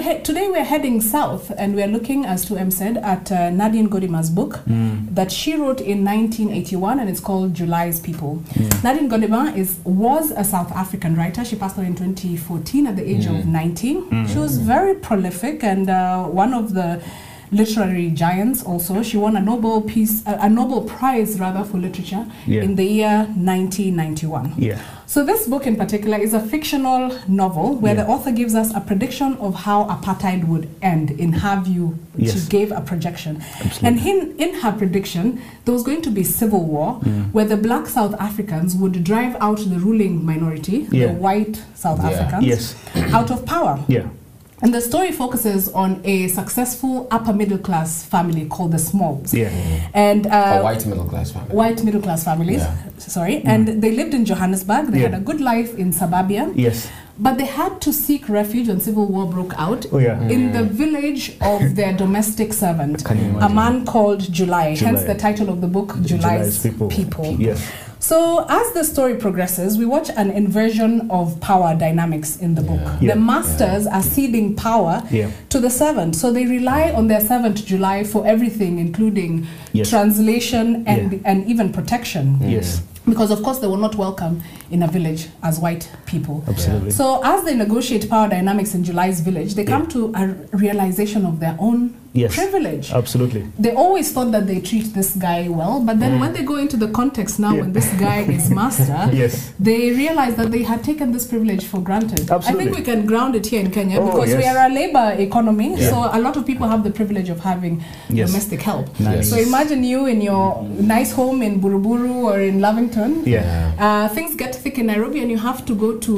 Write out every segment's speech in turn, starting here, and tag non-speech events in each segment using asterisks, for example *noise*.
Today we're heading south and we're looking, as 2M said, at uh, Nadine Gordimer's book Mm. that she wrote in 1981 and it's called July's People. Mm. Nadine Gordimer is, was a South African writer. She passed away in 2014 at the age of 19. Mm. She was very prolific and uh, one of the literary giants also. She won a Nobel Peace, a, Nobel Prize rather for literature Yeah. in the year 1991. Yeah. So this book in particular is a fictional novel where Yeah. the author gives us a prediction of how apartheid would end in her view. Yes. She gave a projection. Absolutely. And in, in her prediction, there was going to be civil war Mm. where the black South Africans would drive out the ruling minority, Yeah. the white South Yeah. Africans, Yes. out of power. Yeah. And the story focuses on a successful upper middle class family called the Smalls. Yeah. And uh, a white middle class family. white middle class families. Yeah. Sorry, and they lived in Johannesburg. They had a good life in suburbia, Yes. but they had to seek refuge when civil war broke out Oh yeah. in the village of *laughs* their domestic servant, a man called July. July. Hence the title of the book, July's, people. people. Yes. So, as the story progresses, we watch an inversion of power dynamics in the book. Yeah. The masters are ceding power Yeah. to the servant. So, they rely on their servant July for everything, including Yes. translation and, Yeah. and even protection. Yes. Because, of course, they were not welcome in a village as white people. Absolutely. So, as they negotiate power dynamics in July's village, they come Yeah. to a realization of their own Yes. privilege Absolutely. they always thought that they treat this guy well, but then when they go into the context now, Yeah. when this guy *laughs* is master, Yes. they realize that they had taken this privilege for granted. I think we can ground it here in Kenya Oh, because we are a labor economy, Yeah. so a lot of people have the privilege of having Yes. domestic help. Nice. So imagine you in your nice home in Buruburu or in Lavington. Yeah. Uh, things get thick in Nairobi, and you have to go to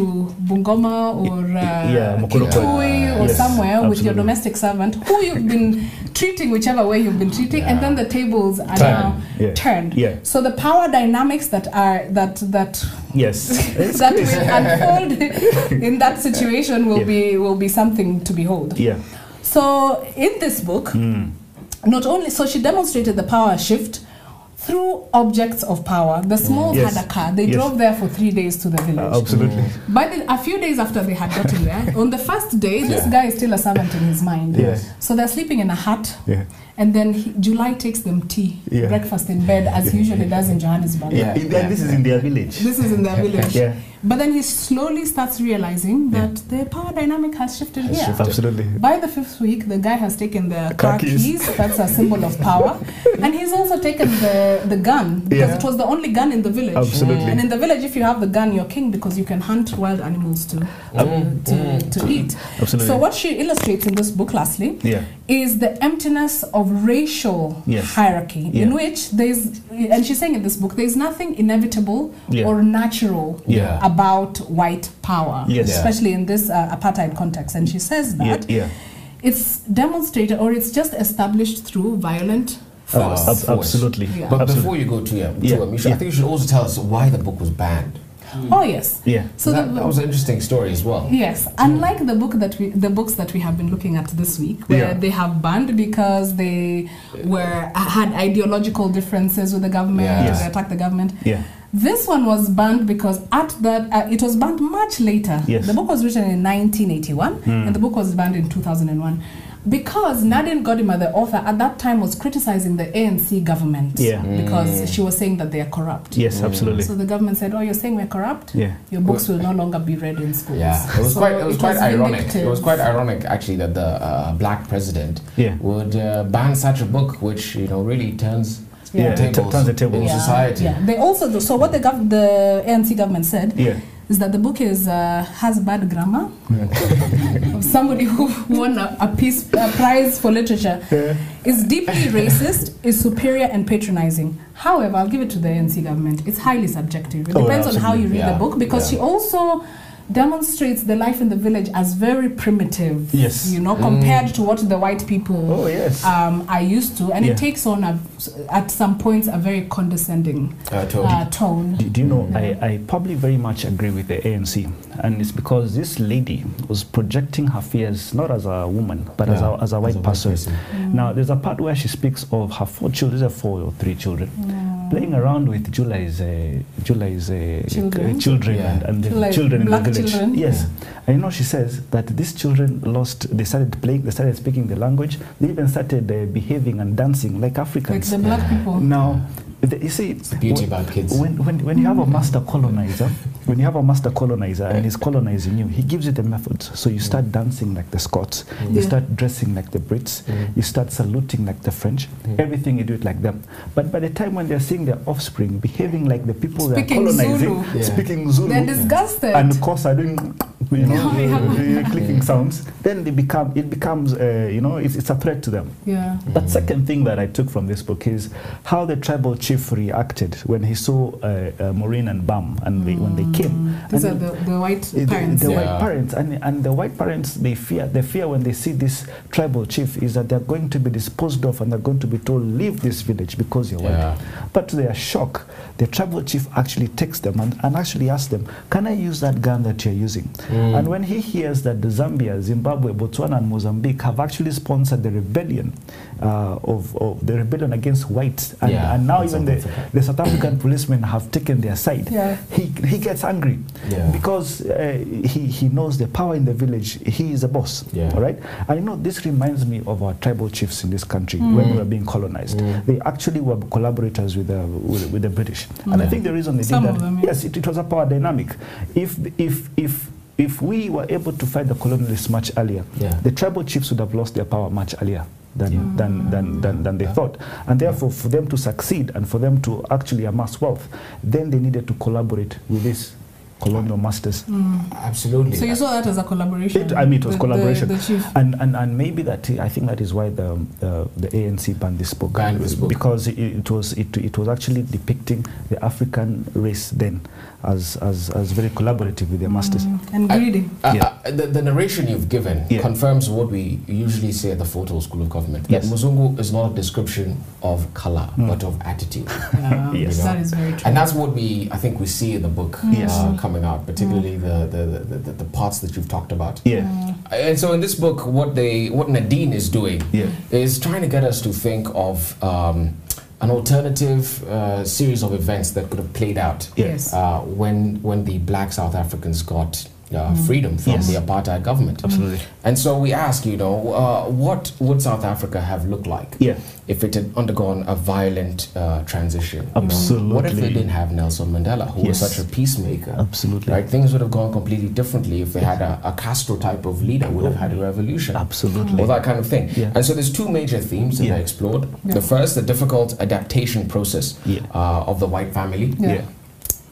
Bungoma or uh, Yeah. Kitui or Yes, somewhere with your domestic servant who you've been treating whichever way you've been treating, and then the tables are Turn. now Yeah. turned. Yeah. So the power dynamics that are that that Yes. *laughs* That will unfold *laughs* in that situation will Yeah. be will be something to behold. Yeah. So in this book, Mm. not only so she demonstrated the power shift through objects of power. The Smalls Yes. had a car. They Yes. drove there for three days to the village. Uh, absolutely. But a few days after they had gotten there, on the first day, this Yeah. guy is still a servant in his mind. Yes. So they're sleeping in a hut, Yeah. And then he, July takes them tea, Yeah. breakfast in bed, as he usually does in Johannesburg. Yeah. In their- This is in their village. This is in their village. Yeah. But then he slowly starts realizing Yeah. that the power dynamic has shifted Has here. shifted. Absolutely. By the fifth week, the guy has taken the Car car keys. keys. That's a symbol of power. *laughs* and he's also taken the, the gun because Yeah. it was the only gun in the village. Absolutely. And in the village, if you have the gun, you're king because you can hunt wild animals to, uh, to, to eat. Absolutely. So, what she illustrates in this book, lastly, Yeah. is the emptiness of racial Yes. hierarchy, in which there's, and she's saying in this book, there's nothing inevitable Yeah. or natural Yeah. about white power, Yes. Yeah. especially in this uh, apartheid context. And she says that Yeah. it's demonstrated or it's just established through violent Uh, force. ab- force. absolutely. Yeah. But Absolutely. before you go to, yeah, to Yeah, um, you yeah. I think you should also tell us why the book was banned. Oh hmm. yes. Yeah. So that, the, that was an interesting story as well. Yes, hmm. unlike the book that we, the books that we have been looking at this week, where Yeah. they have banned because they were had ideological differences with the government, Yeah. or Yes. they attacked the government. Yeah. This one was banned because at that uh, it was banned much later. Yes. The book was written in 1981, Hmm. and the book was banned in 2001. Because Nadine Gordimer, the author, at that time was criticizing the ANC government Yeah. because she was saying that they are corrupt. Yes. Absolutely. So the government said, "Oh, you're saying we're corrupt? Yeah. Your books will no longer be read in schools." Yeah, it was So quite. It was quite ironic. It was quite ironic, actually, that the uh, black president Yeah. would uh, ban such a book, which you know really turns Yeah. the T- tables turns the tables. in yeah, society. Yeah, they also do. So what the gov- the ANC government said Yeah. is that the book is uh, has bad grammar. of *laughs* somebody who won a, a peace a prize for literature Yeah. is deeply racist, is superior and patronizing. However, I'll give it to the ANC government. It's highly subjective. It Oh, depends on how you read absolutely. the book because Yeah. she also demonstrates the life in the village as very primitive. Yes. You know, compared to what the white people Oh yes. um, are used to, and Yeah. it takes on a, at some points a very condescending Uh, totally. uh, tone. Do, do you know, I, I probably very much agree with the ANC. And it's because this lady was projecting her fears not as a woman, but as, Yeah, a, as a white person. Mm. Now, there's a part where she speaks of her four children, is it four or three children? Playing around with July's uh, July's uh, Children. uh, children Yeah. and, and the children in the village. children. Yes, you know she says that these children lost. They started playing. They started speaking the language. They even started uh, behaving and dancing like Africans. Like the black people. Now, you see, the beauty when- about kids. When, when, when you have a master colonizer, *laughs* when you have a master colonizer and he's colonizing you, he gives you the methods. So you start dancing like the Scots, you Yeah. start dressing like the Brits, Mm. you start saluting like the French, Mm. everything you do it like them. But by the time when they're seeing their offspring behaving like the people Speaking they're colonizing, Zulu. Yeah. speaking Zulu, They're disgusted. and of course are doing you know Yeah, yeah. uh, clicking sounds, then they become it becomes uh, you know it's, it's a threat to them. yeah. But second thing that I took from this book is how the tribal chief reacted when he saw uh, uh, Maureen and Bam and they, when they came. These are the, the white the, parents. the Yeah. white parents and, and the white parents they fear they fear when they see this tribal chief is that they're going to be disposed of and they're going to be told leave this village because you're Yeah. white but to their shock the tribal chief actually takes them and, and actually asks them can i use that gun that you're using Mm. And when he hears that the zambia zimbabwe botswana and mozambique have actually sponsored the rebellion uh, of, of the rebellion against whites and, Yeah, and now even the, the south african policemen have taken their side Yeah. he, he gets angry Yeah. because uh, he, he knows the power in the village. He is a boss. Yeah. All right. And you know, this reminds me of our tribal chiefs in this country when we were being colonized. Mm. They actually were collaborators with the, with, with the British. And I think the reason they Some did that, them, yeah. yes, it, it was a power dynamic. If, if, if, if we were able to fight the colonialists much earlier, Yeah. the tribal chiefs would have lost their power much earlier. Than, Yeah. than, than, than, than they Yeah. thought. And therefore, for them to succeed and for them to actually amass wealth, then they needed to collaborate with these colonial masters. Absolutely. So you saw that as a collaboration. It, I mean, it was the- the- collaboration, The, chief. and, and and maybe that I think that is why the uh, the ANC banned this book, Banned this book. because it, it was it, it was actually depicting the African race then as as, as very collaborative with their masters. Mm, and I- greedy. Uh, Yeah. Uh, the, the narration you've given Yeah. confirms what we usually say at the Photo School of Government. That Yes. Muzungu is not a description of color, Mm. but of attitude. *laughs* Yeah, Yes. That is very true. And that's what we, I think, we see in the book Yes. uh, coming out, particularly the, the, the, the, the parts that you've talked about. Yeah, Mm. And so in this book, what they, what Nadine is doing yeah, is trying to get us to think of um, an alternative uh, series of events that could have played out. Yes. uh, when when the black South Africans got uh, freedom from Yes. the apartheid government. absolutely. And so we ask, you know, uh, what would South Africa have looked like Yeah, if it had undergone a violent uh, transition? you know? Absolutely. What if they didn't have Nelson Mandela, who was such a peacemaker? absolutely, Right, things would have gone completely differently if they had a, a Castro type of leader, would have had a revolution absolutely. Or that kind of thing. Yeah. And so there's two major themes that Yeah. I explored. Yeah. The first, the difficult adaptation process Yeah. uh, of the white family. Yeah.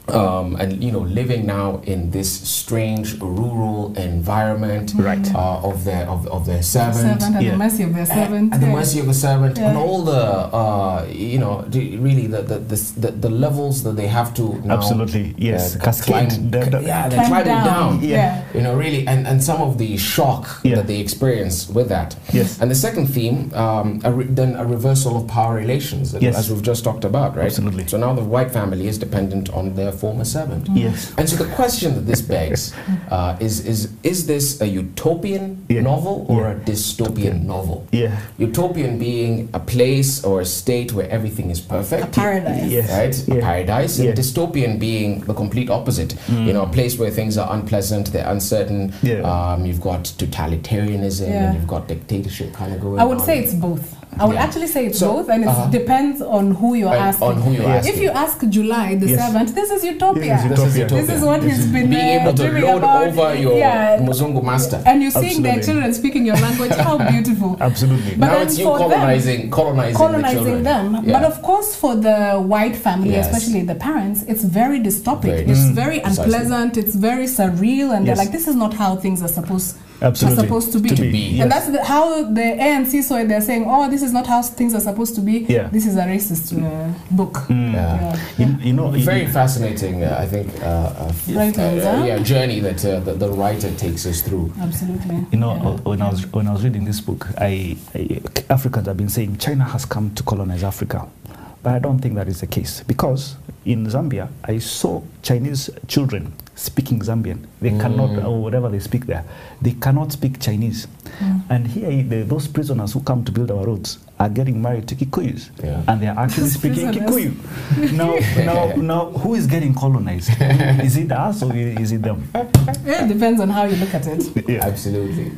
Yeah, Um, and you know, living now in this strange rural environment Right. uh, of their of, of their servant, servant at Yeah. the mercy of their servant. at the yeah. mercy of the servant, Yeah. and all the uh, you know, really the the, the the the levels that they have to now, absolutely. Yes, uh, cascade. climb- the- the- yeah, they're climbing down. down. Yeah. Yeah. You know, really, and, and some of the shock Yeah. that they experience with that. Yes. And the second theme, um, a re- then a reversal of power relations, Yes. as we've just talked about, right? Absolutely. So now the white family is dependent on their former servant. Yes. And so the question that this begs uh, is, is is this a utopian Yeah. novel or Yeah. a dystopian novel? Yeah. Utopian being a place or a state where everything is perfect. A paradise. Yes. Right, a Yeah. paradise, and dystopian being the complete opposite. Mm. You know, a place where things are unpleasant, they're uncertain. Yeah. Um, you've got totalitarianism Yeah. and you've got dictatorship kind of going I would on. say it's both. I would Yeah. actually say it's So, both, and it uh-huh. depends on who you're And asking. on who you're Yeah. asking. If you ask July, the Yes. servant, this is utopia. This is This is utopia. utopia. This is what he's been being able to dreaming load about. over your yeah. Muzungu master. And you're seeing their children speaking your language. How *laughs* beautiful. Absolutely. But now then it's you for them- colonizing, colonizing, the them. Yeah. But of course, for the white family, Yes. especially the parents, it's very dystopic. Very it's Mm. very Precisely. unpleasant. It's very surreal, and Yes. they're like, "This is not how things are supposed Absolutely. are supposed to be." To be, yes. And that's the, how the ANC saw it. They're saying, "Oh, this is not how things are supposed to be. Yeah. This is a racist uh, book." Mm. Yeah. Yeah. You, you know, you- Very fascinating, uh, I think, uh, uh, Right, uh, yeah, journey that uh, the, the writer takes us through. Absolutely. You know, Yeah. when I was when I was reading this book, I, I Africans have been saying China has come to colonize Africa, but I don't think that is the case because in Zambia I saw Chinese children speaking Zambian. They cannot Mm. or whatever they speak there, they cannot speak Chinese. Mm. And here, the, those prisoners who come to build our roads are getting married to Kikuyus. Yeah. And they are actually Those speaking prisoners. Kikuyu. Now, *laughs* now, now, who is getting colonized? *laughs* is it us or is it them? It depends on how you look at it. Yeah. Absolutely.